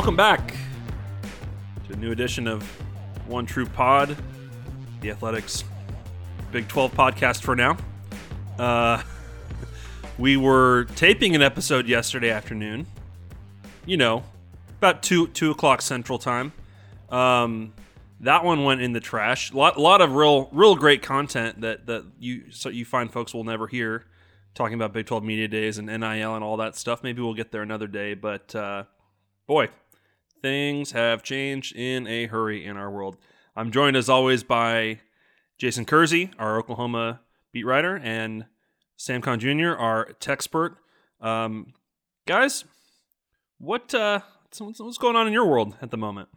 Welcome back to a new edition of One True Pod, the Athletics Big 12 podcast for now. Uh, we were taping an episode yesterday afternoon, you know, about 2, 2 o'clock Central Time. Um, that one went in the trash. A lot, lot of real, real great content that, that you so you find folks will never hear talking about Big 12 Media Days and NIL and all that stuff. Maybe we'll get there another day, but uh, boy, things have changed in a hurry in our world. I'm joined as always by Jason Kersey, our Oklahoma beat writer, and Sam Khan Jr., our tech expert. Um, guys, what uh, what's going on in your world at the moment?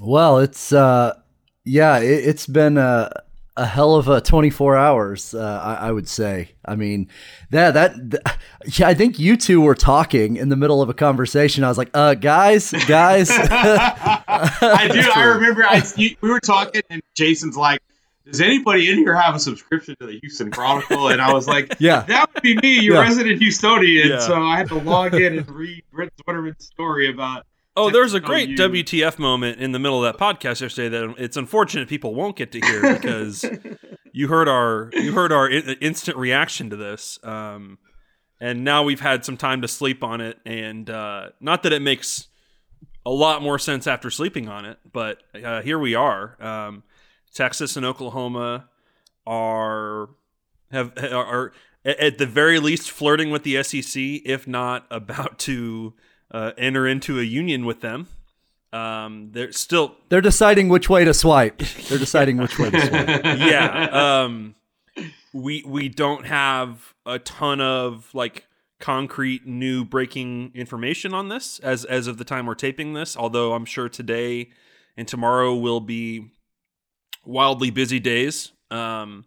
Well, it's uh, yeah, it, has been a a hell of a 24 hours uh, I, I, would say i mean that, that that yeah i think you two were talking in the middle of a conversation i was like uh guys guys i do i remember I, you, we were talking and jason's like does anybody in here have a subscription to the Houston Chronicle? And I was like, yeah, that would be me, your yeah. resident Houstonian. Yeah. So I had to log in and read Brent Zwerneman's story about Oh, there's a great you. WTF moment in the middle of that podcast yesterday that it's unfortunate people won't get to hear because you heard our you heard our instant reaction to this, um, and now we've had some time to sleep on it, and uh, not that it makes a lot more sense after sleeping on it, but uh, here we are. Um, Texas and Oklahoma are have are, are at the very least flirting with the SEC, if not about to uh, enter into a union with them. Um, they're still they're deciding which way to swipe. They're deciding which way to swipe. yeah. Um, we we don't have a ton of like concrete new breaking information on this as as of the time we're taping this. Although I'm sure today and tomorrow will be wildly busy days. Um,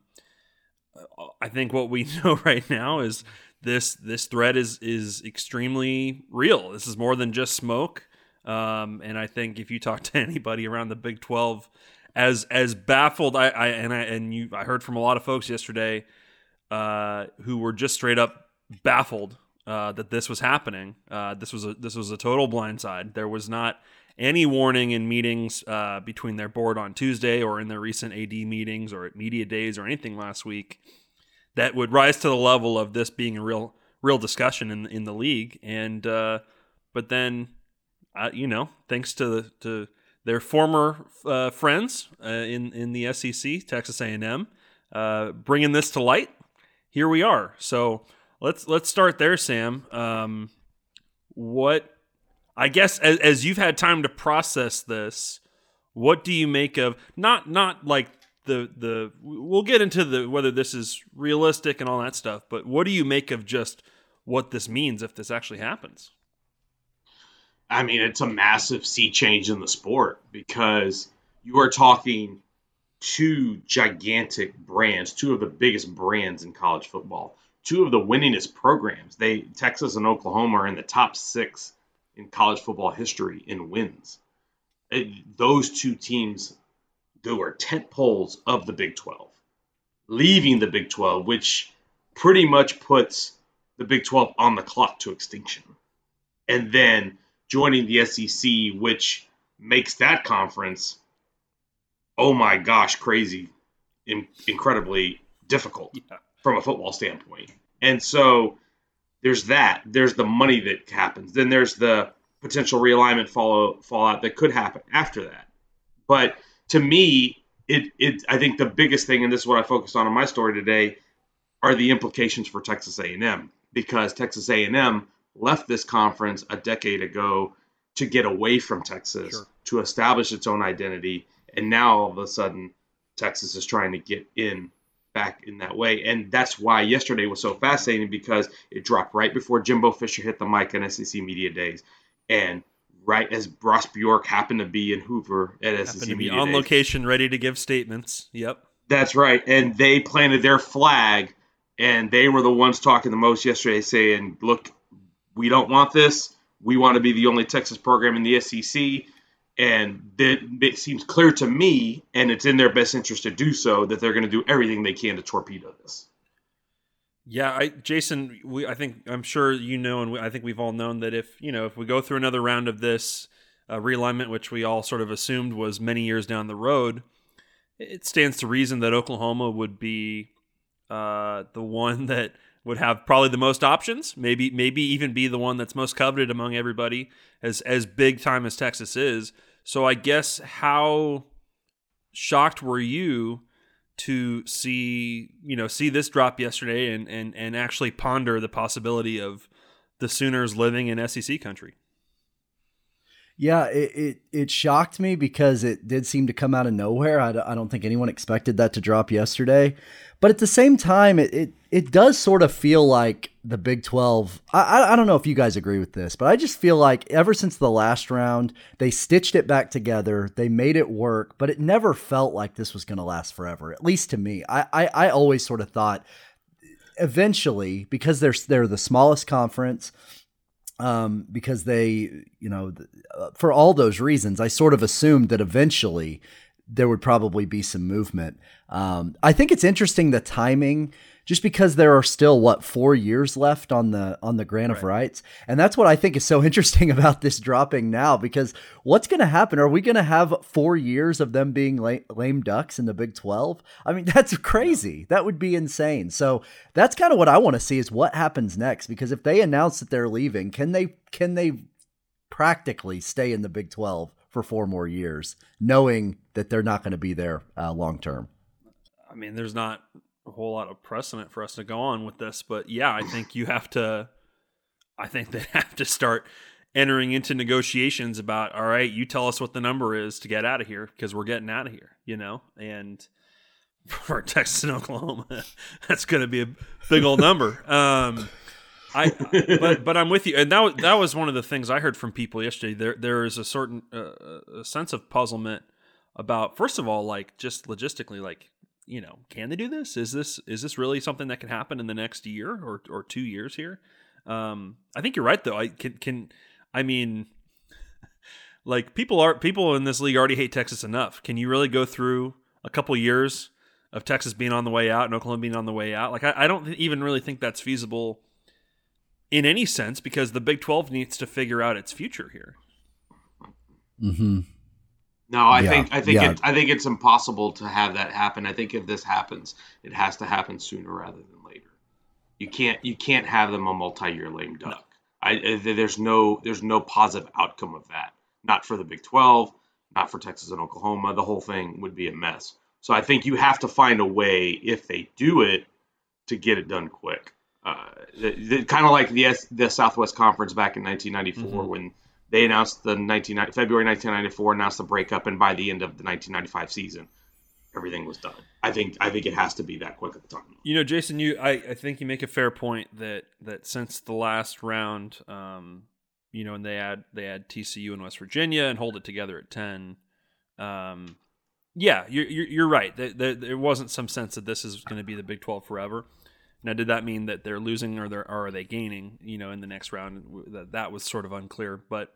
I think what we know right now is this this threat is is extremely real. This is more than just smoke. Um, and I think if you talk to anybody around the Big Twelve, as as baffled I, I and I and you I heard from a lot of folks yesterday uh, who were just straight up baffled uh, that this was happening. Uh, this was a this was a total blindside. There was not any warning in meetings uh, between their board on Tuesday or in their recent AD meetings or at media days or anything last week that would rise to the level of this being a real real discussion in in the league. And uh, but then, uh, you know, thanks to to their former uh, friends uh, in in the SEC, Texas A and M, uh, bringing this to light, here we are. So let's let's start there, Sam. Um, what I guess as, as you've had time to process this, what do you make of not not like the the we'll get into the whether this is realistic and all that stuff, but what do you make of just what this means if this actually happens? I mean, it's a massive sea change in the sport because you are talking two gigantic brands, two of the biggest brands in college football, two of the winningest programs. They Texas and Oklahoma are in the top six in college football history in wins. It, those two teams go are tent poles of the Big 12, leaving the Big 12, which pretty much puts the Big 12 on the clock to extinction. And then joining the SEC, which makes that conference, oh my gosh, crazy, in, incredibly difficult yeah. from a football standpoint. And so there's that. There's the money that happens. Then there's the potential realignment follow fallout that could happen after that. But to me, it it I think the biggest thing, and this is what I focused on in my story today, are the implications for Texas A&M because Texas A&M left this conference a decade ago to get away from Texas sure. to establish its own identity, and now all of a sudden Texas is trying to get in back in that way. And that's why yesterday was so fascinating because it dropped right before Jimbo Fisher hit the mic on SEC Media Days. And right as Ross Bjork happened to be in Hoover at happened to be on location, ready to give statements. Yep. That's right. And they planted their flag, and they were the ones talking the most yesterday, saying, look, we don't want this. We want to be the only Texas program in the SEC and it seems clear to me, and it's in their best interest to do so, that they're going to do everything they can to torpedo this. Yeah, I, Jason, we, I think I'm sure you know, and we, I think we've all known that if you know if we go through another round of this uh, realignment, which we all sort of assumed was many years down the road, it stands to reason that Oklahoma would be uh, the one that would have probably the most options, maybe maybe even be the one that's most coveted among everybody, as as big time as Texas is. So I guess how shocked were you to see you know see this drop yesterday and and and actually ponder the possibility of the Sooners living in SEC country? Yeah, it, it, it shocked me because it did seem to come out of nowhere. I, I don't think anyone expected that to drop yesterday. But at the same time, it, it, it does sort of feel like the Big 12. I, I don't know if you guys agree with this, but I just feel like ever since the last round, they stitched it back together. They made it work, but it never felt like this was going to last forever, at least to me. I, I, I always sort of thought eventually, because they're, they're the smallest conference, um, because they, you know, uh, for all those reasons, I sort of assumed that eventually there would probably be some movement. Um, I think it's interesting the timing, just because there are still what four years left on the on the grant right. of rights, and that's what I think is so interesting about this dropping now. Because what's going to happen? Are we going to have four years of them being lame, lame ducks in the Big Twelve? I mean, that's crazy. That would be insane. So that's kind of what I want to see is what happens next. Because if they announce that they're leaving, can they can they practically stay in the Big Twelve? for four more years, knowing that they're not going to be there uh, long term. I mean, there's not a whole lot of precedent for us to go on with this, but yeah, I think you have to. I think they have to start entering into negotiations about all right, you tell us what the number is to get out of here because we're getting out of here, you know, and for Texas and Oklahoma, that's going to be a big old number. Um, I but but I'm with you, and that that was one of the things I heard from people yesterday. There there is a certain uh, a sense of puzzlement about first of all, like just logistically, like you know, can they do this? Is this is this really something that can happen in the next year or or two years here? Um, I think you're right though. I can can I mean, like people are people in this league already hate Texas enough. Can you really go through a couple years of Texas being on the way out and Oklahoma being on the way out? Like I, I don't even really think that's feasible in any sense because the Big 12 needs to figure out its future here. Mm-hmm. No, I yeah, think I think yeah. it, I think it's impossible to have that happen. I think if this happens, it has to happen sooner rather than later. You can't you can't have them a multi-year lame duck. I, there's no there's no positive outcome of that. Not for the Big 12, not for Texas and Oklahoma. The whole thing would be a mess. So I think you have to find a way if they do it to get it done quick uh, kind of like the the Southwest Conference back in 1994 mm-hmm. when they announced the 19 February 1994 announced the breakup, and by the end of the 1995 season, everything was done. I think I think it has to be that quick at the time. You know, Jason, you I, I think you make a fair point that that since the last round, um, you know, and they add they add TCU and West Virginia and hold it together at 10. Um, yeah, you're, you're, you're right. There, there, there wasn't some sense that this is going to be the Big 12 forever. Now, did that mean that they're losing or, they're, or are they gaining? You know, in the next round, that that was sort of unclear. But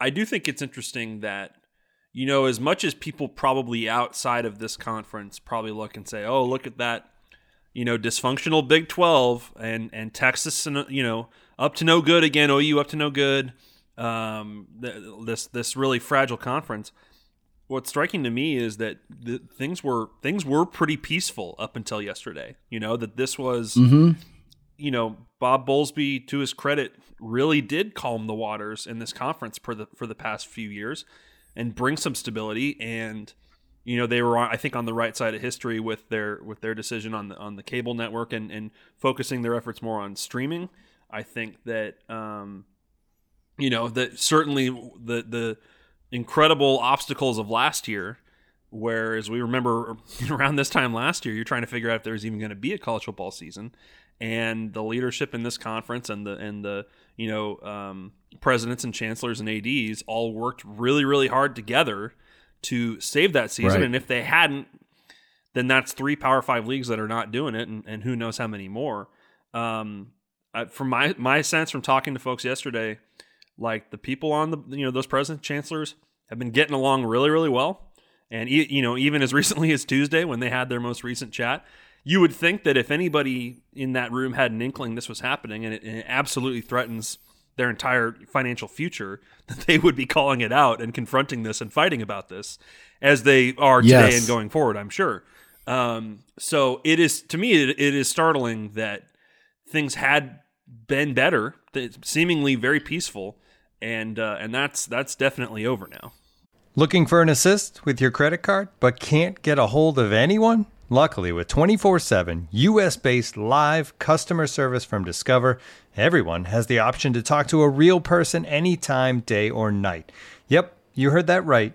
I do think it's interesting that you know, as much as people probably outside of this conference probably look and say, "Oh, look at that," you know, dysfunctional Big Twelve and and Texas, and you know, up to no good again. OU up to no good. Um, this this really fragile conference. What's striking to me is that the, things were things were pretty peaceful up until yesterday. You know that this was, mm-hmm. you know, Bob Bowlesby, to his credit, really did calm the waters in this conference for the for the past few years and bring some stability. And you know they were, I think, on the right side of history with their with their decision on the on the cable network and and focusing their efforts more on streaming. I think that um, you know that certainly the the incredible obstacles of last year. Whereas we remember around this time last year, you're trying to figure out if there's even going to be a college football season, and the leadership in this conference and the and the you know um, presidents and chancellors and ads all worked really really hard together to save that season. Right. And if they hadn't, then that's three Power Five leagues that are not doing it, and, and who knows how many more. Um, from my my sense from talking to folks yesterday, like the people on the you know those president chancellors have been getting along really really well. And you know, even as recently as Tuesday, when they had their most recent chat, you would think that if anybody in that room had an inkling this was happening and it, and it, absolutely threatens their entire financial future, that they would be calling it out and confronting this and fighting about this as they are today yes. and going forward, I'm sure. Um, so it is, to me, it, it is startling that things had been better, seemingly very peaceful. And, uh, and that's, that's definitely over now. Looking for an assist with your credit card, but can't get a hold of anyone? Luckily, with 24 7 US based live customer service from Discover, everyone has the option to talk to a real person anytime, day or night. Yep, you heard that right.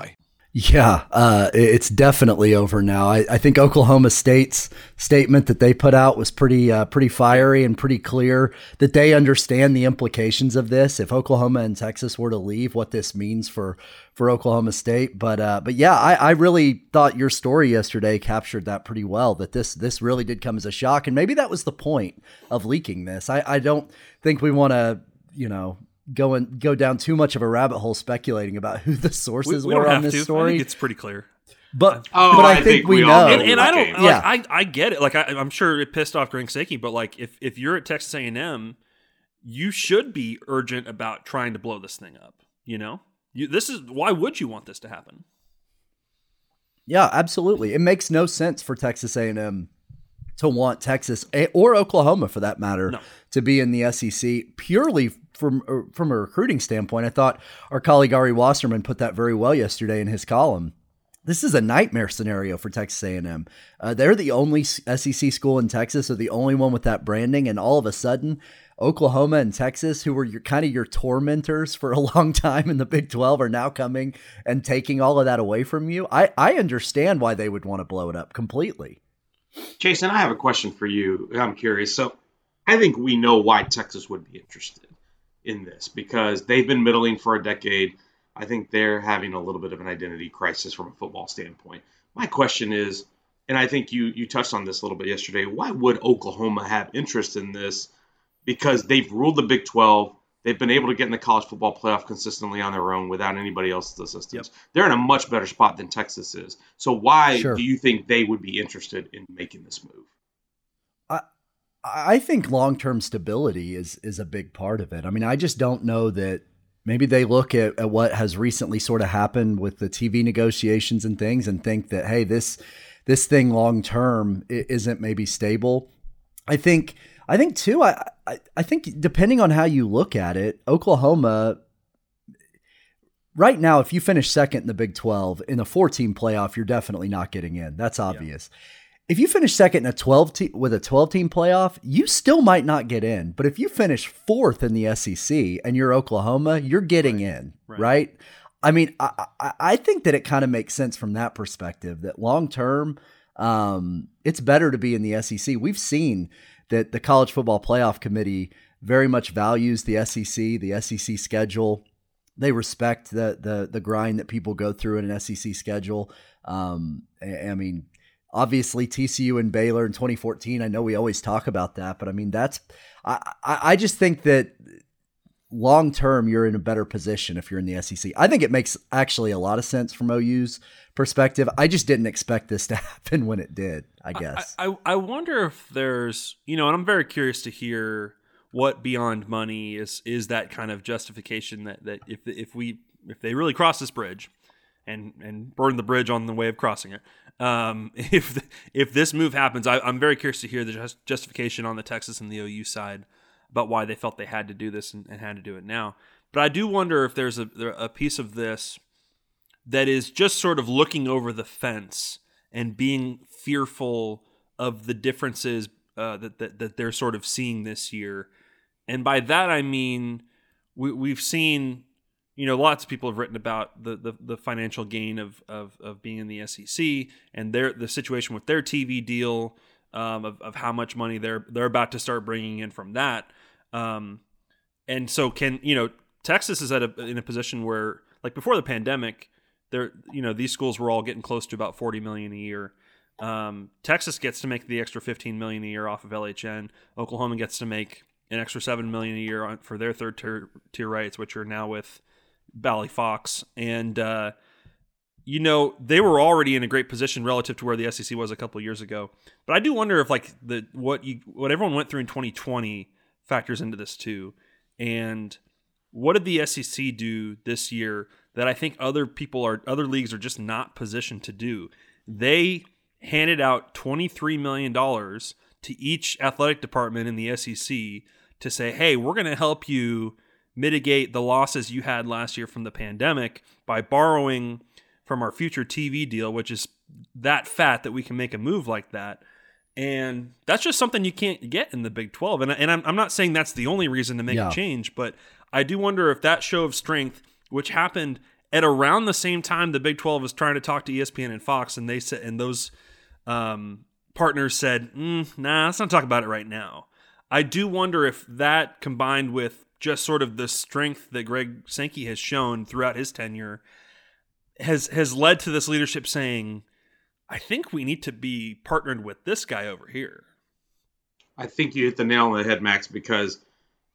Yeah, uh, it's definitely over now. I, I, think Oklahoma State's statement that they put out was pretty uh, pretty fiery and pretty clear that they understand the implications of this. If Oklahoma and Texas were to leave, what this means for for Oklahoma State. But uh, but yeah, I, I really thought your story yesterday captured that pretty well. That this this really did come as a shock, and maybe that was the point of leaking this. I, I don't think we want to you know go and go down too much of a rabbit hole speculating about who the sources we, we were on this to. story. it's pretty clear. But oh, but I, I think, think, we, we know, and, and I don't. Like, yeah, I, I get it. Like I, am sure it pissed off Greg Sankey, but like if if you're at Texas A&M, you should be urgent about trying to blow this thing up. You know, you, this is why would you want this to happen? Yeah, absolutely. It makes no sense for Texas A&M to want Texas or Oklahoma, for that matter, no. to be in the SEC purely from uh, from a recruiting standpoint, I thought our colleague Ari Wasserman put that very well yesterday in his column. This is a nightmare scenario for Texas A&M. Uh, they're the only SEC school in Texas, or the only one with that branding, and all of a sudden, Oklahoma and Texas, who were your kind of your tormentors for a long time in the Big 12, are now coming and taking all of that away from you. I, I understand why they would want to blow it up completely. Jason, I have a question for you. I'm curious. So I think we know why Texas would be interested in this because they've been middling for a decade. I think they're having a little bit of an identity crisis from a football standpoint. My question is, and I think you you touched on this a little bit yesterday. Why would Oklahoma have interest in this? Because they've ruled the Big 12. They've been able to get in the college football playoff consistently on their own without anybody else's assistance. Yep. They're in a much better spot than Texas is. So why sure. do you think they would be interested in making this move? I I think long term stability is is a big part of it. I mean, I just don't know that maybe they look at, at what has recently sort of happened with the TV negotiations and things and think that hey, this this thing long term isn't maybe stable. I think I think too. I, I I think depending on how you look at it, Oklahoma. Right now, if you finish second in the Big 12 in a four team playoff, you're definitely not getting in. That's obvious. Yeah. If you finish second in a 12 te- with a 12 team playoff, you still might not get in. But if you finish fourth in the SEC and you're Oklahoma, you're getting right. in, right. right? I mean, I, I, I think that it kind of makes sense from that perspective that long term, um, it's better to be in the SEC. We've seen that the College Football Playoff Committee very much values the SEC, the SEC schedule. They respect the the the grind that people go through in an SEC schedule. Um, I mean, obviously TCU and Baylor in 2014. I know we always talk about that, but I mean that's I I just think that long term you're in a better position if you're in the SEC. I think it makes actually a lot of sense from OU's perspective. I just didn't expect this to happen when it did. I guess. I, I, I wonder if there's you know, and I'm very curious to hear what beyond money is is that kind of justification that that if if we if they really cross this bridge and and burn the bridge on the way of crossing it um, if if this move happens, I, am very curious to hear the just, justification on the Texas and the OU side about why they felt they had to do this and, and had to do it now. But I do wonder if there's a, a piece of this that is just sort of looking over the fence and being fearful of the differences uh, that, that that they're sort of seeing this year. And by that I mean we, we've seen you know, lots of people have written about the, the, the, financial gain of, of, of being in the SEC and their the situation with their TV deal um, of, of how much money they're they're about to start bringing in from that. Um, and so can you know Texas is at a, in a position where like before the pandemic, there you know these schools were all getting close to about forty million a year. Um, Texas gets to make the extra fifteen million a year off of LHN. Oklahoma gets to make an extra seven million a year on, for their third tier, tier rights, which are now with Bally Fox, and uh, you know they were already in a great position relative to where the SEC was a couple years ago. But I do wonder if like the what you what everyone went through in 2020 factors into this too. And what did the SEC do this year that I think other people are other leagues are just not positioned to do? They handed out 23 million dollars to each athletic department in the SEC to say, "Hey, we're going to help you mitigate the losses you had last year from the pandemic by borrowing from our future TV deal, which is that fat that we can make a move like that. And that's just something you can't get in the Big 12. And, and I'm, I'm not saying that's the only reason to make yeah. a change, but I do wonder if that show of strength, which happened at around the same time the Big 12 was trying to talk to ESPN and Fox, and they said, and those um, partners said, mm, nah, let's not talk about it right now. I do wonder if that combined with just sort of the strength that Greg Sankey has shown throughout his tenure has has led to this leadership saying, I think we need to be partnered with this guy over here. I think you hit the nail on the head, Max, because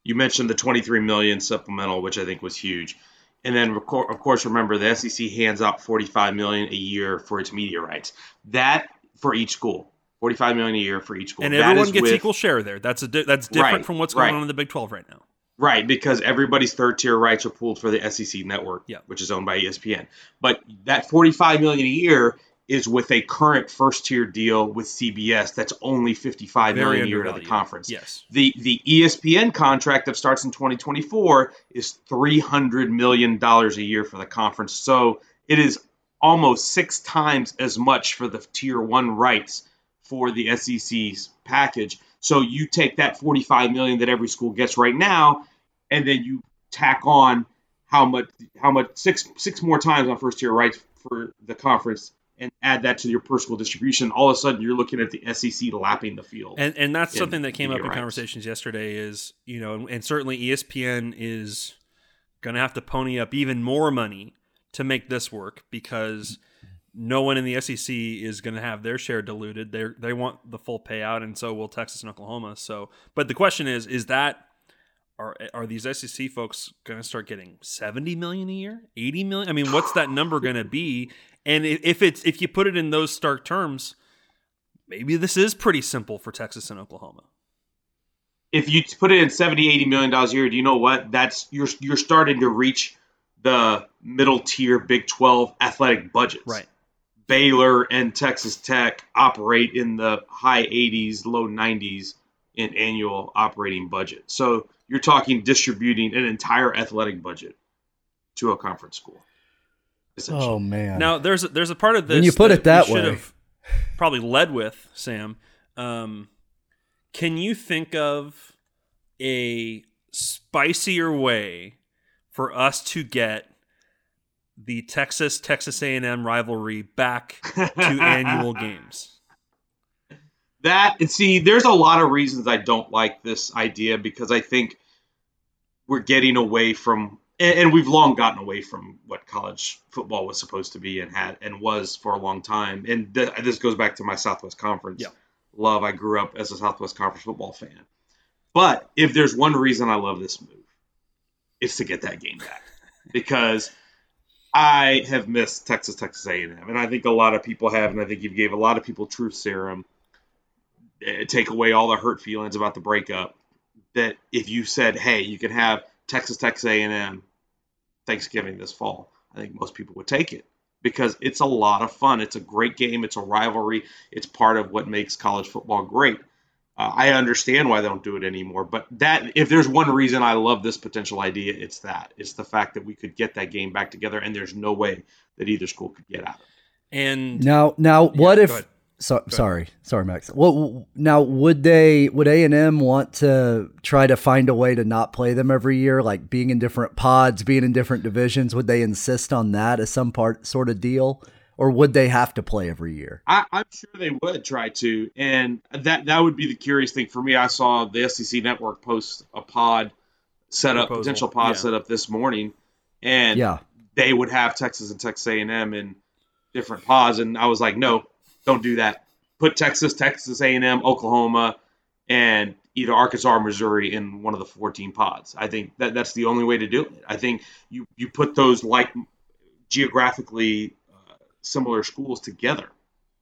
you mentioned the 23 million supplemental, which I think was huge. And then, of course, remember the SEC hands out 45 million a year for its media rights. That for each school, 45 million a year for each school. And everyone gets with, equal share there. That's a that's different right, from what's going right. on in the Big 12 right now. Right, because everybody's third tier rights are pooled for the SEC network, yeah. which is owned by ESPN. But that 45 million a year is with a current first tier deal with CBS that's only 55 Very million a year to the conference. Yes. The the ESPN contract that starts in 2024 is 300 million dollars a year for the conference. So it is almost 6 times as much for the tier 1 rights for the SEC's package so you take that 45 million that every school gets right now, and then you tack on how much how much six six more times on first tier rights for the conference and add that to your per school distribution, all of a sudden you're looking at the SEC lapping the field. And and that's something that came up in rights. conversations yesterday is, you know, and, and certainly ESPN is going to have to pony up even more money to make this work because no one in the SEC is going to have their share diluted. They they want the full payout, and so will Texas and Oklahoma. So, but the question is, is that are are these SEC folks going to start getting seventy million a year, eighty million? I mean, what's that number going to be? And if it's if you put it in those stark terms, maybe this is pretty simple for Texas and Oklahoma. If you put it in 70, 80 million dollars a year, do you know what? That's you're you're starting to reach the middle tier Big 12 athletic budgets. Right Baylor and Texas Tech operate in the high 80s, low 90s in annual operating budget. So you're talking distributing an entire athletic budget to a conference school. Oh man! Now there's a, there's a part of this when you put that it that we should way. have probably led with Sam. Um, can you think of a spicier way for us to get the Texas Texas A&M rivalry back to annual games? That and see, there's a lot of reasons I don't like this idea because I think we're getting away from, and, and we've long gotten away from what college football was supposed to be and had and was for a long time. And th- this goes back to my Southwest Conference Yeah. love. I grew up as a Southwest Conference football fan. But if there's one reason I love this move, it's to get that game back because I have missed Texas Texas A&M, and I think a lot of people have, and I think you gave a lot of people truth serum. eh, Take away all the hurt feelings about the breakup. That if you said, "Hey, you can have Texas Texas A&M Thanksgiving this fall," I think most people would take it because it's a lot of fun. It's a great game. It's a rivalry. It's part of what makes college football great. Uh, I understand why they don't do it anymore, but that if there's one reason I love this potential idea, it's that it's the fact that we could get that game back together, and there's no way that either school could get out of it. And Now, now, what if? Ahead. So, sorry, sorry, Max. What now? Would they? Would A and M want to try to find a way to not play them every year, like being in different pods, being in different divisions? Would they insist on that as some part sort of deal, or would they have to play every year? I, I'm sure they would try to, and that that would be the curious thing for me. I saw the SEC Network post a pod set up, Proposal, potential pod yeah. set up this morning, and Yeah, they would have Texas and Texas A&M in different pods, and I was like, no, don't do that. Put Texas, Texas A&M, Oklahoma, and either Arkansas or Missouri in one of the 14 pods. I think that that's the only way to do it. I think you you put those like geographically uh, similar schools together.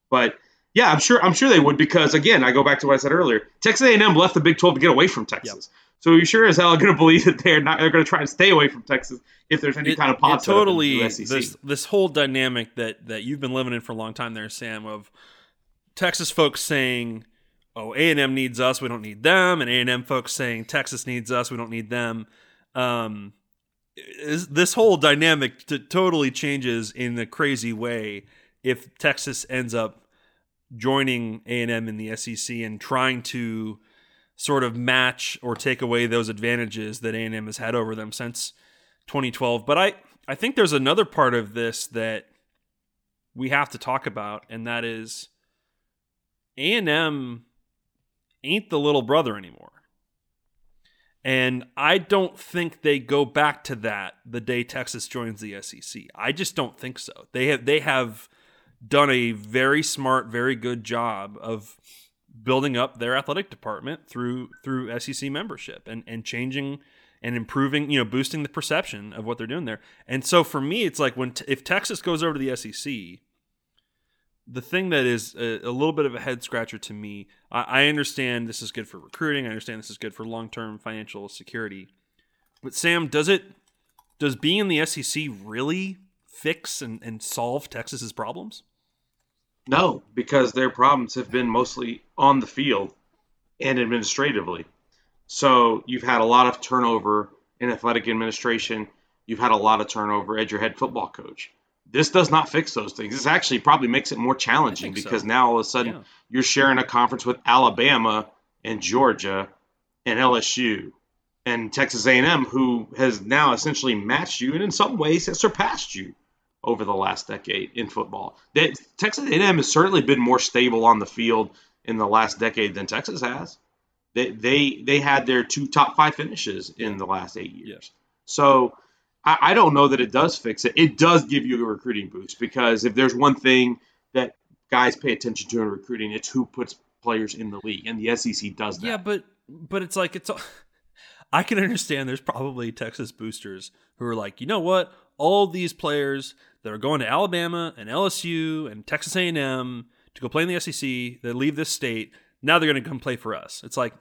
But yeah, I'm sure I'm sure they would because again, I go back to what I said earlier. Texas A&M left the Big 12 to get away from Texas. So you sure as hell are going to believe that they're not they're going to try and stay away from Texas if there's any it, kind of pod it set up in totally the SEC. this this whole dynamic that that you've been living in for a long time there, Sam, of Texas folks saying, "Oh, A and M needs us, we don't need them," and A and M folks saying, "Texas needs us, we don't need them." Um, is, this whole dynamic t- totally changes in a crazy way if Texas ends up joining A and M in the SEC and trying to sort of match or take away those advantages that A&M has had over them since 2012. But I, I think there's another part of this that we have to talk about, and that is A&M ain't the little brother anymore. And I don't think they go back to that the day Texas joins the SEC. I just don't think so. They have they have done a very smart, very good job of building up their athletic department through through SEC membership and and changing and improving, you know, boosting the perception of what they're doing there. And so for me, it's like when if Texas goes over to the SEC, the thing that is a, a little bit of a head scratcher to me, I, I understand this is good for recruiting. I understand this is good for long term financial security. But Sam, does it does being in the SEC really fix and, and solve Texas's problems? No, because their problems have been mostly on the field and administratively. So you've had a lot of turnover in athletic administration. You've had a lot of turnover at your head football coach. This does not fix those things. This actually probably makes it more challenging think so. because now all of a sudden Yeah. you're sharing a conference with Alabama and Georgia and LSU and Texas A&M, who has now essentially matched you and in some ways has surpassed you over the last decade in football. That Texas A&M has certainly been more stable on the field in the last decade than Texas has. They they they had their two top five finishes in the last eight years. So I, I don't know that it does fix it. It does give you a recruiting boost because if there's one thing that guys pay attention to in recruiting, it's who puts players in the league, and the SEC does that. Yeah, but but it's like it's. I can understand. There's probably Texas boosters who are like, you know what? All these players that are going to Alabama and LSU and Texas A&M to go play in the SEC that leave this state now they're going to come play for us. It's like.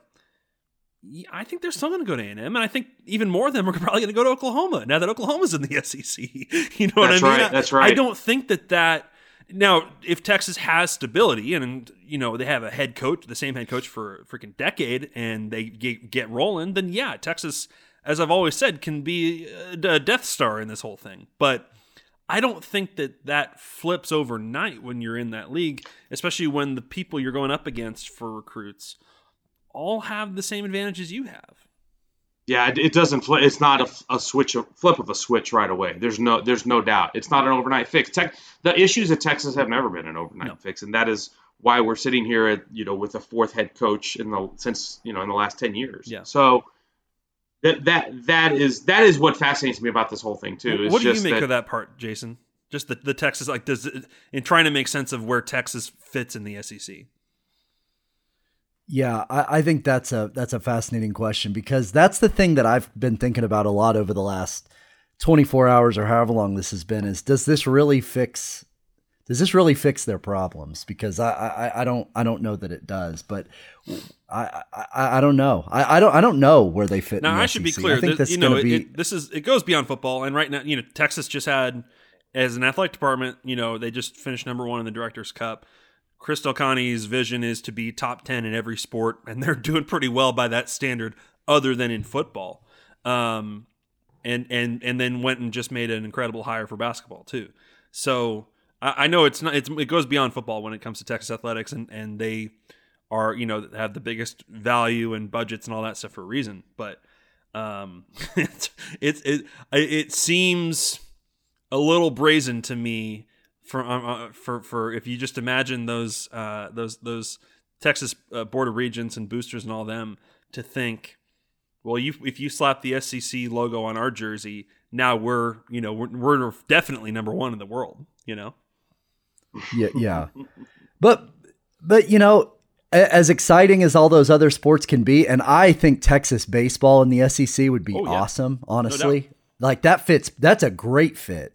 I think they're still going to go to A&M, and I think even more of them are probably going to go to Oklahoma now that Oklahoma's in the SEC. You know what I That's mean? right, that's right. I don't think that that Now, if Texas has stability and you know they have a head coach, the same head coach for a freaking decade, and they get, get rolling, then yeah, Texas, as I've always said, can be a Death Star in this whole thing. But I don't think that that flips overnight when you're in that league, especially when the people you're going up against for recruits all have the same advantages you have. Yeah, it, it doesn't. Fl- it's not a, a switch, a flip of a switch right away. There's no, there's no doubt. It's not an overnight fix. Tech, the issues at Texas have never been an overnight no. fix, and that is why we're sitting here at you know with a fourth head coach in the since you know in the last ten years. Yeah. So that that that is that is what fascinates me about this whole thing too. What do you make that, of that part, Jason? Just the, the Texas like does it, in trying to make sense of where Texas fits in the SEC. Yeah, I, I, think that's a that's a fascinating question because that's the thing that I've been thinking about a lot over the last 24 hours or however long this has been is does this really fix does this really fix their problems? Because I, I, I don't I don't know that it does, but I I, I don't know. I, I don't I don't know where they fit. Now I should be clear. I think this, you know, be... it, this is it goes beyond football, and right now, you know, Texas just had as an athletic department, you know, they just finished number one in the Directors Cup. Chris Del Conte's vision is to be top 10 in every sport, and they're doing pretty well by that standard, other than in football. Um, and and and then went and just made an incredible hire for basketball too. So I, know it's not it's, it goes beyond football when it comes to Texas athletics, and and they are you know have the biggest value and budgets and all that stuff for a reason. But um, it, it it it seems a little brazen to me for um, uh, for for if you just imagine those uh, those those Texas uh, Board of Regents and boosters and all them to think, well, you if you slap the SEC logo on our jersey, now we're you know we're, we're definitely number one in the world. You know. Yeah, yeah, but but you know as exciting as all those other sports can be, and I think Texas baseball in the SEC would be oh, yeah. awesome. Honestly, no like that fits. That's a great fit,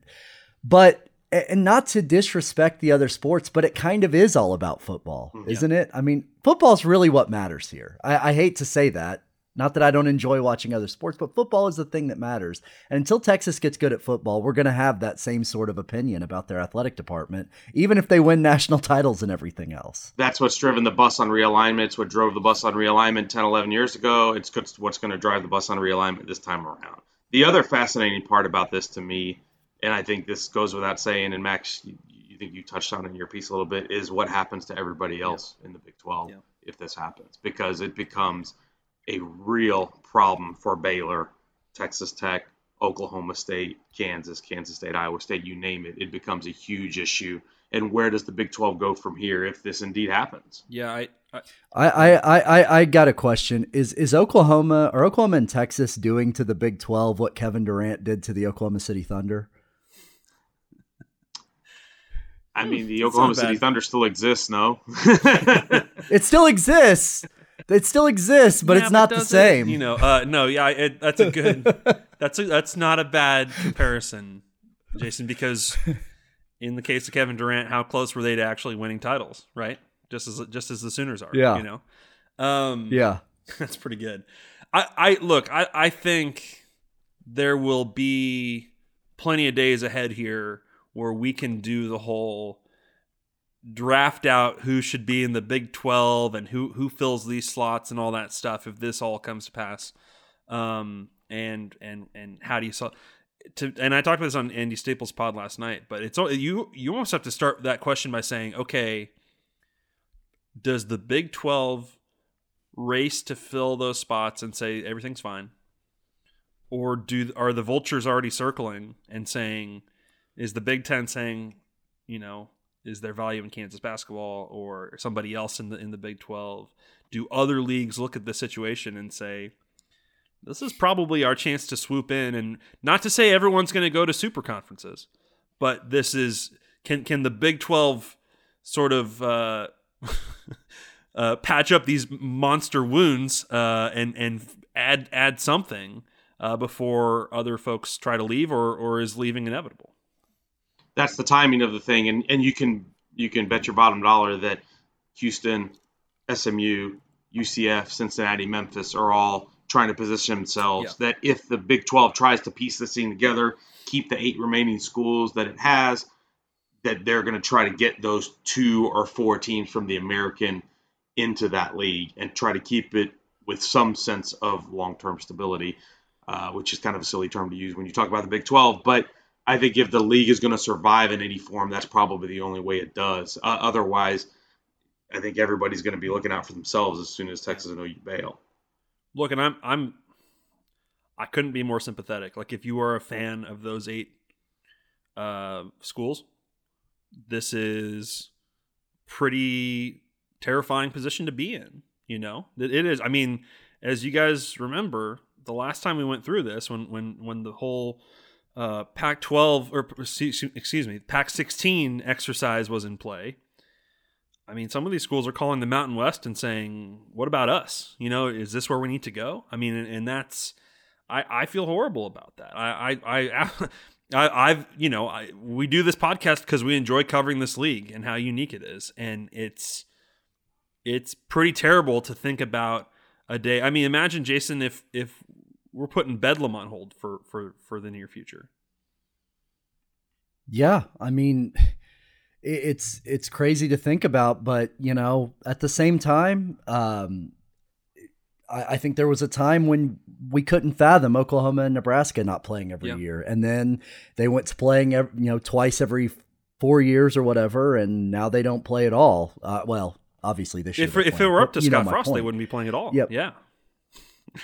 but and not to disrespect the other sports, but it kind of is all about football, mm, isn't it? I mean, football's really what matters here. I, I, hate to say that. Not that I don't enjoy watching other sports, but football is the thing that matters. And until Texas gets good at football, we're going to have that same sort of opinion about their athletic department, even if they win national titles and everything else. That's what's driven the bus on realignment. It's what drove the bus on realignment 10, 11 years ago. It's what's going to drive the bus on realignment this time around. The other fascinating part about this to me and I think this goes without saying, and Max, you, you, think you touched on in your piece a little bit, is what happens to everybody else yeah. in the Big 12 yeah. if this happens, because it becomes a real problem for Baylor, Texas Tech, Oklahoma State, Kansas, Kansas State, Iowa State, you name it. It becomes a huge issue. And where does the Big 12 go from here if this indeed happens? Yeah, I, I, I, I, I got a question. Is is Oklahoma or Oklahoma and Texas doing to the Big Twelve what Kevin Durant did to the Oklahoma City Thunder? I mean, the Oklahoma City Thunder still exists, no? it still exists. It still exists, but yeah, it's not but the same. It, you know, uh, no, yeah, it, that's a good. that's a, that's not a bad comparison, Jason, because in the case of Kevin Durant, how close were they to actually winning titles? Right, just as just as the Sooners are. Yeah, you know. Um, yeah, that's pretty good. I, I look, I, I think there will be plenty of days ahead here where we can do the whole draft out who should be in the Big 12 and who who fills these slots and all that stuff if this all comes to pass. Um, and and and how do you solve to and I talked about this on Andy Staples pod last night, but it's you you almost have to start that question by saying, okay, does the Big 12 race to fill those spots and say everything's fine? Or do are the vultures already circling and saying is the Big Ten saying, you know, is there value in Kansas basketball or somebody else in the in the Big Twelve? Do other leagues look at the situation and say, this is probably our chance to swoop in and not to say everyone's going to go to super conferences, but this is can can the Big Twelve sort of uh, uh, patch up these monster wounds uh, and and add add something uh, before other folks try to leave or or is leaving inevitable? That's the timing of the thing, and and you can you can bet your bottom dollar that Houston, SMU, UCF, Cincinnati, Memphis are all trying to position themselves yeah. that if the Big 12 tries to piece this thing together, keep the eight remaining schools that it has, that they're going to try to get those two or four teams from the American into that league and try to keep it with some sense of long-term stability, uh, which is kind of a silly term to use when you talk about the Big 12. But I think if the league is going to survive in any form, that's probably the only way it does. Uh, otherwise, I think everybody's going to be looking out for themselves as soon as Texas and OU bail. Look, and I'm I'm I couldn't be more sympathetic. Like if you are a fan of those eight uh, schools, this is pretty terrifying position to be in. You know, it, it is. I mean, as you guys remember, the last time we went through this, when when when the whole uh, Pac-12 or excuse me, Pac-16 exercise was in play. I mean, some of these schools are calling the Mountain West and saying, "What about us? You know, is this where we need to go?" I mean, and, and that's I, I feel horrible about that. I I I, I have you know I, we do this podcast because we enjoy covering this league and how unique it is, and it's it's pretty terrible to think about a day. I mean, imagine Jason if if we're putting Bedlam on hold for for for the near future. Yeah, I mean, it's it's crazy to think about, but you know, at the same time, um, I, I think there was a time when we couldn't fathom Oklahoma and Nebraska not playing every yeah. year, and then they went to playing, every, you know, twice every four years or whatever, and now they don't play at all. Uh, well, obviously they should. If, if it were up to Scott Frost, point. they wouldn't be playing at all. Yep. Yeah.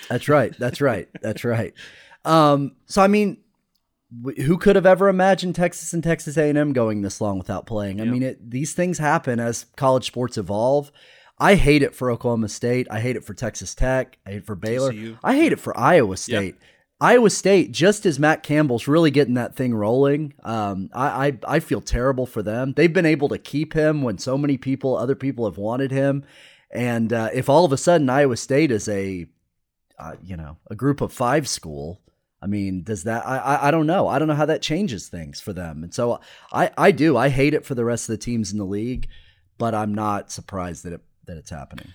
That's right. That's right. That's right. Um, so I mean, who could have ever imagined Texas and Texas A&M going this long without playing? I mean, it, these things happen as college sports evolve. I hate it for Oklahoma State. I hate it for Texas Tech. I hate it for Baylor. TCU. I hate it for Iowa State. Yep. Iowa State, just as Matt Campbell's really getting that thing rolling, um, I, I, I feel terrible for them. They've been able to keep him when so many people, other people, have wanted him, and uh, if all of a sudden Iowa State is a, uh, you know, a group of five school, I mean, does that? I, I don't know. I don't know how that changes things for them, and so I I do. I hate it for the rest of the teams in the league, but I'm not surprised that it that it's happening.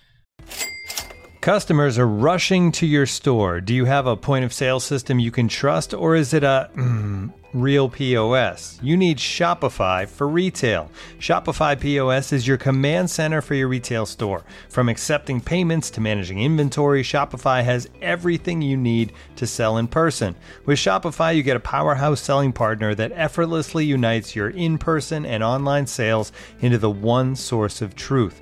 Customers are rushing to your store. Do you have a point of sale system you can trust, or is it a mm, real POS? You need Shopify for retail. Shopify POS is your command center for your retail store. From accepting payments to managing inventory, Shopify has everything you need to sell in person. With Shopify, you get a powerhouse selling partner that effortlessly unites your in person and online sales into the one source of truth.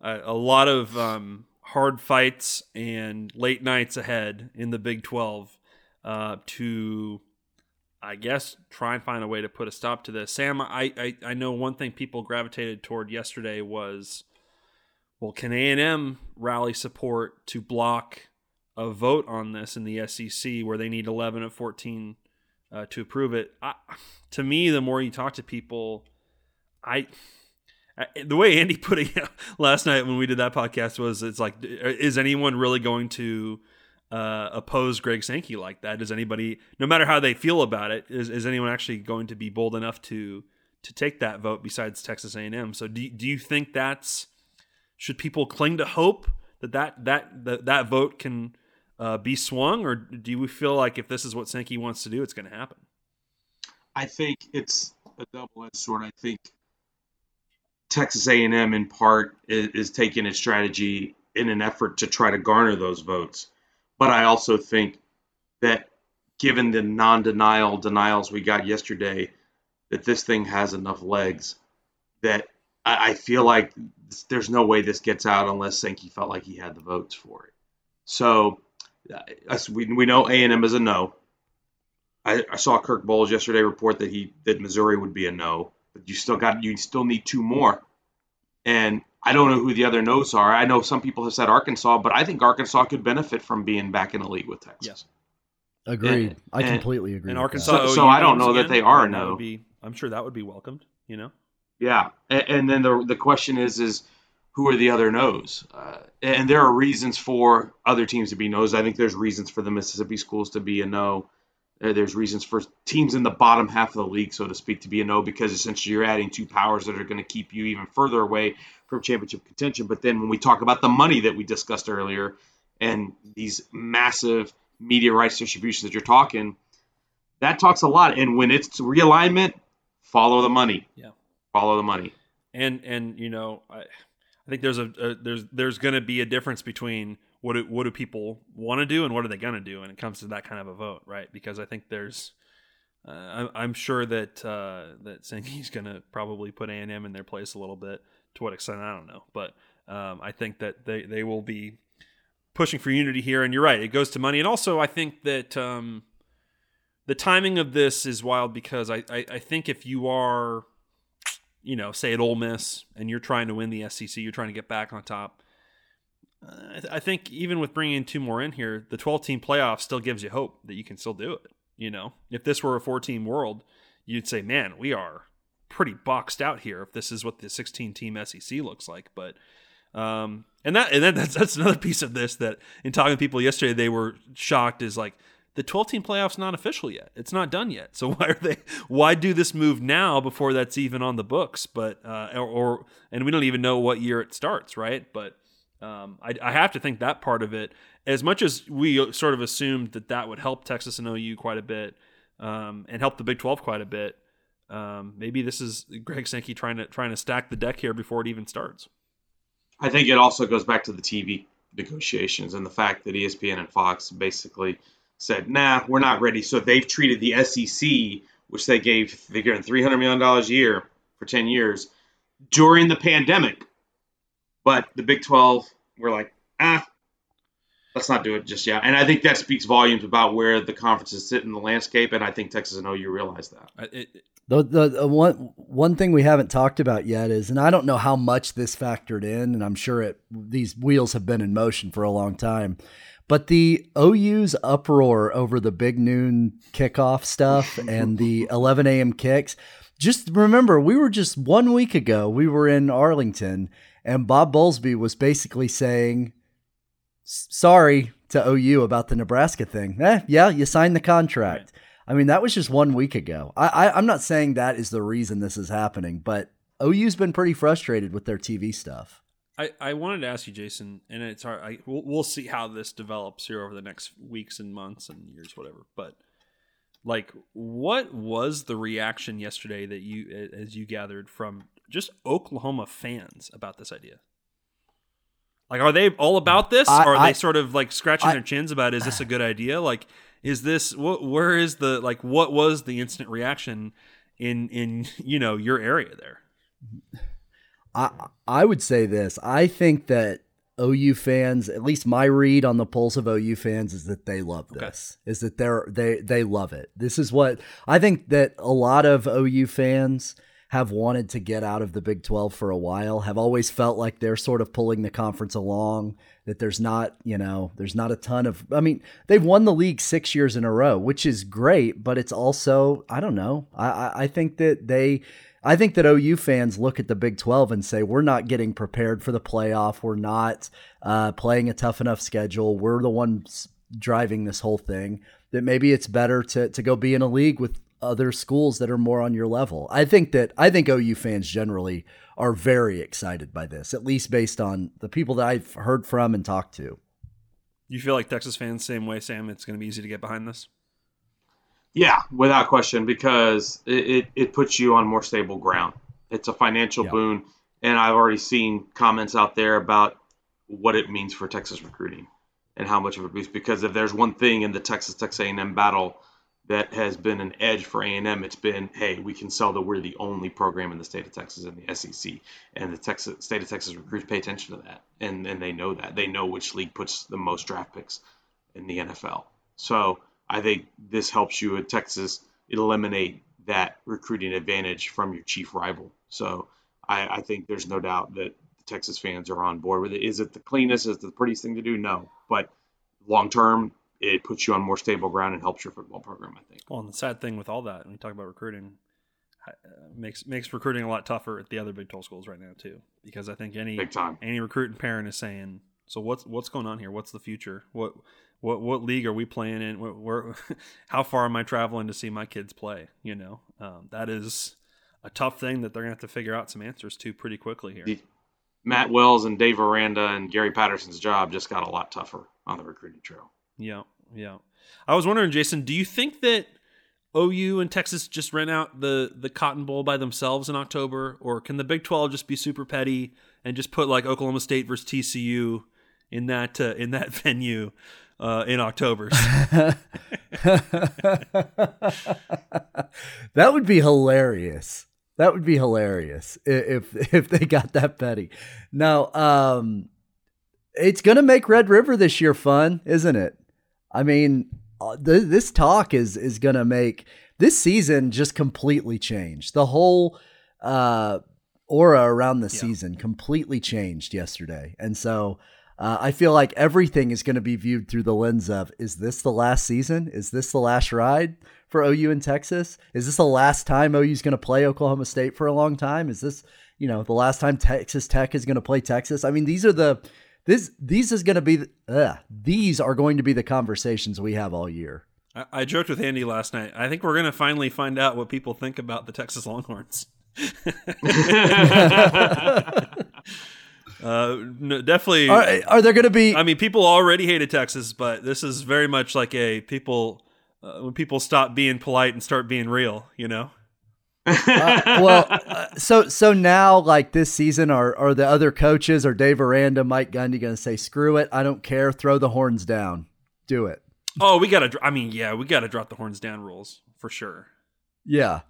a, lot of um, hard fights and late nights ahead in the Big 12 uh, to, I guess, try and find a way to put a stop to this. Sam, I, I, I know one thing people gravitated toward yesterday was well, can A&M rally support to block a vote on this in the SEC where they need 11 of 14 uh, to approve it? I, to me, the more you talk to people, I the way Andy put it last night when we did that podcast was it's like is anyone really going to uh, oppose Greg Sankey like that? Does anybody, no matter how they feel about it, is, is anyone actually going to be bold enough to to take that vote besides Texas A&M? So do do you think that's should people cling to hope that that that that, that vote can uh, be swung, or do we feel like if this is what Sankey wants to do, it's going to happen? I think it's a double-edged sword. I think Texas A&M, in part, is, is taking a strategy in an effort to try to garner those votes, but I also think that given the non-denial denials we got yesterday, that this thing has enough legs that I, I feel like there's no way this gets out unless Sankey felt like he had the votes for it. So uh, we, we know A&M is a no. I, I saw Kirk Bohls yesterday report that he that Missouri would be a no, but you still got you still need two more. And I don't know who the other no's are. I know some people have said Arkansas, but I think Arkansas could benefit from being back in the league with Texas. Yes. Agreed. And- I and- completely agree. And with Arkansas. So- so I don't games know that they are that no. be- I'm sure that would be welcomed. You know. Yeah, and, and then the the question is is who are the other no's? Uh, and there are reasons for other teams to be no's. I think there's reasons for the Mississippi schools to be a no. Uh, There's reasons for teams in the bottom half of the league, so to speak, to be a no because essentially you're adding two powers that are going to keep you even further away from championship contention. But then when we talk about the money that we discussed earlier and these massive media rights distributions that you're talking, that talks a lot. And when it's realignment, follow the money. Yeah. Follow the money. and and you know I, I think there's a, a there's there's going to be a difference between what do, what do people want to do and what are they going to do when it comes to that kind of a vote, right? Because I think there's uh, I'm, sure that uh, that Sankey's going to probably put A and M in their place a little bit. To what extent I don't know, but um, I think that they they will be pushing for unity here. And you're right, it goes to money, and also I think that. Um, the timing of this is wild because I, I, I think if you are you know, say at Ole Miss, and you're trying to win the SEC, you're trying to get back on top. I, th- I think even with bringing two more in here, the 12 team playoff still gives you hope that you can still do it. You know, if this were a four team world, you'd say, man, we are pretty boxed out here. If this is what the 16 team SEC looks like, but um, and that and that, that's that's another piece of this that in talking to people yesterday, they were shocked. Is like the 12 team playoffs not official yet. It's not done yet. So why are they why do this move now before that's even on the books? But uh, or, or and we don't even know what year it starts, right? But um, I, I have to think that part of it, as much as we sort of assumed that that would help Texas and OU quite a bit, um, and help the Big 12 quite a bit. Um, maybe this is Greg Sankey trying to trying to stack the deck here before it even starts. I think it also goes back to the TV negotiations and the fact that ESPN and Fox basically said, "Nah, we're not ready." So they've treated the SEC, which they gave they're getting three hundred million dollars a year for ten years during the pandemic, but the Big Twelve were like, "Ah, let's not do it just yet." And I think that speaks volumes about where the conferences sit in the landscape. And I think Texas and OU realize that. I- It, The, the, the one one thing we haven't talked about yet is, and I don't know how much this factored in, and I'm sure it these wheels have been in motion for a long time, but the OU's uproar over the big noon kickoff stuff and the 11 a.m. kicks. Just remember, we were just one week ago. We were in Arlington, and Bob Bowlesby was basically saying, "Sorry to OU about the Nebraska thing. Eh, yeah, you signed the contract." I mean, that was just one week ago. I, I, I'm not saying that is the reason this is happening, but OU's been pretty frustrated with their TV stuff. I, I wanted to ask you, Jason, and it's hard. I, we'll, we'll see how this develops here over the next weeks and months and years, whatever. But like, what was the reaction yesterday that you, as you gathered from just Oklahoma fans about this idea? Like, are they all about this, I- or are I- they sort of like scratching I- their chins about is this a good idea? Like, is this what? Where is the like? What was the instant reaction in in you know your area there? I I would say this. I think that OU fans, at least my read on the pulse of OU fans is that they love this. Is that they're they they love it. This is what I think that a lot of OU fans have wanted to get out of the Big 12 for a while, have always felt like they're sort of pulling the conference along, that there's not, you know, there's not a ton of I mean, they've won the league 6 years in a row, which is great, but it's also, I don't know. I I, think that they I think that OU fans look at the Big 12 and say, we're not getting prepared for the playoff. We're not uh, playing a tough enough schedule. We're the ones driving this whole thing. That maybe it's better to, to go be in a league with other schools that are more on your level. I think that I think OU fans generally are very excited by this, at least based on the people that I've heard from and talked to. You feel like Texas fans same way, Sam? It's going to be easy to get behind this. Yeah, without question, because it, it, it puts you on more stable ground. It's a financial Yeah. boon, and I've already seen comments out there about what it means for Texas recruiting and how much of a boost. Because if there's one thing in the Texas Texas A&M battle that has been an edge for A&M. It's been, hey, we can sell that we're the only program in the state of Texas in the SEC, and the Texas state of Texas recruits pay attention to that, and and they know that they know which league puts the most draft picks in the NFL. So I think this helps you at Texas eliminate that recruiting advantage from your chief rival. So I, I think there's no doubt that the Texas fans are on board with it. Is it the cleanest? Is it the prettiest thing to do? No, but long term, it puts you on more stable ground and helps your football program. I think. Well, and the sad thing with all that, when we talk about recruiting, uh, makes makes recruiting a lot tougher at the other Big 12 schools right now too, because I think any Big time. any recruiting parent is saying, so what's what's going on here? What's the future? What what what league are we playing in? Where, where how far am I traveling to see my kids play? You know, um, that is a tough thing that they're gonna have to figure out some answers to pretty quickly here. Matt Wells and Dave Aranda and Gary Patterson's job just got a lot tougher on the recruiting trail. Yeah, yeah. I was wondering, Jason, do you think that OU and Texas just rent out the the Cotton Bowl by themselves in October, or can the Big Twelve just be super petty and just put like Oklahoma State versus TCU in that uh, in that venue uh, in October? that would be hilarious. That would be hilarious if if they got that petty. Now, um, it's gonna make Red River this year fun, isn't it? I mean, uh, th- this talk is is gonna make this season just completely change. The whole uh, aura around the Yeah. season completely changed yesterday, and so. Uh, I feel like everything is going to be viewed through the lens of: Is this the last season? Is this the last ride for OU in Texas? Is this the last time OU is going to play Oklahoma State for a long time? Is this, you know, the last time Texas Tech is going to play Texas? I mean, these are the this these is going to be the, ugh, these are going to be the conversations we have all year. I, I joked with Andy last night. I think we're gonna finally find out what people think about the Texas Longhorns. uh, no, definitely. Are, are there going to be? I mean, people already hated Texas, but this is very much like a people uh, when people stop being polite and start being real. You know, uh, well, uh, so so now like this season, are are the other coaches or Dave Aranda, Mike Gundy going to say, "Screw it, I don't care, throw the horns down, do it"? oh, we got to. I mean, yeah, we gotta drop the horns down rules for sure. Yeah,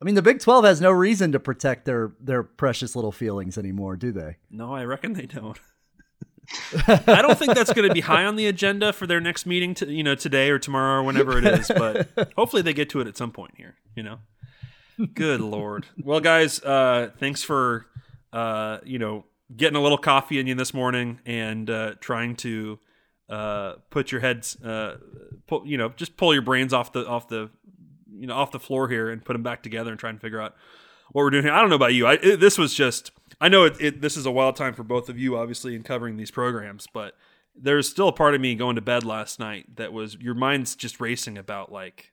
I mean the Big Twelve has no reason to protect their their precious little feelings anymore, do they? No, I reckon they don't. I don't think that's going to be high on the agenda for their next meeting, to, you know, today or tomorrow or whenever it is. But hopefully they get to it at some point here. You know. Good lord. Well, guys, uh, thanks for uh, you know getting a little coffee in you this morning and uh, trying to uh, put your heads, uh, pull, you know, just pull your brains off the off the you know off the floor here and put them back together and try and figure out what we're doing here. I don't know about you. I it, this was just I know it, it this is a wild time for both of you, obviously, in covering these programs, but there's still a part of me going to bed last night that was your mind's just racing about like,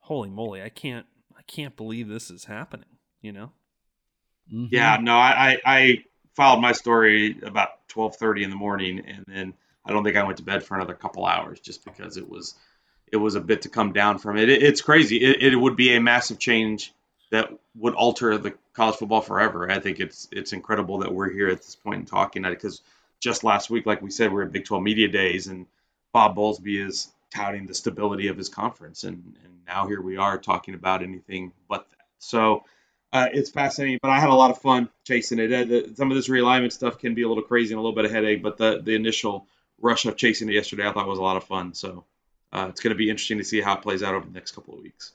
holy moly, I can't can't believe this is happening. You know? Mm-hmm. Yeah, no, I, I, I filed my story about twelve thirty in the morning, and then I don't think I went to bed for another couple hours just because it was it was a bit to come down from it. it it's crazy. It, it would be a massive change that would alter the college football forever. I think it's it's incredible that we're here at this point and talking at it because just last week, like we said, we're at Big 12 Media Days, and Bob Bowlesby is touting the stability of his conference, and and now here we are talking about anything but that. So uh, it's fascinating, but I had a lot of fun chasing it. Uh, the, some of this realignment stuff can be a little crazy and a little bit of headache, but the the initial rush of chasing it yesterday, I thought was a lot of fun. So uh, it's going to be interesting to see how it plays out over the next couple of weeks.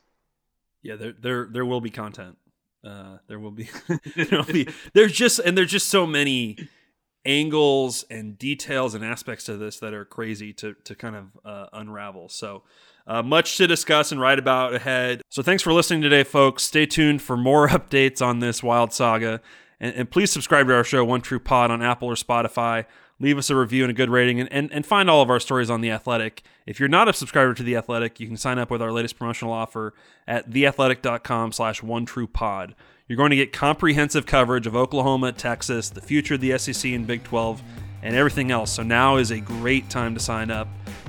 Yeah, there there there will be content. Uh, there will be there will be there's just and there's just so many angles and details and aspects to this that are crazy to to kind of uh, unravel. So uh, much to discuss and write about ahead. So thanks for listening today, folks. Stay tuned for more updates on this wild saga, and, and please subscribe to our show, One True Pod, on Apple or Spotify. Leave us a review and a good rating, and, and, and find all of our stories on The Athletic. If you're not a subscriber to The Athletic, you can sign up with our latest promotional offer at theathletic.com slash one true pod. You're going to get comprehensive coverage of Oklahoma, Texas, the future of the SEC and Big 12, and everything else. So now is a great time to sign up,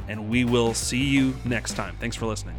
and we will see you next time. Thanks for listening.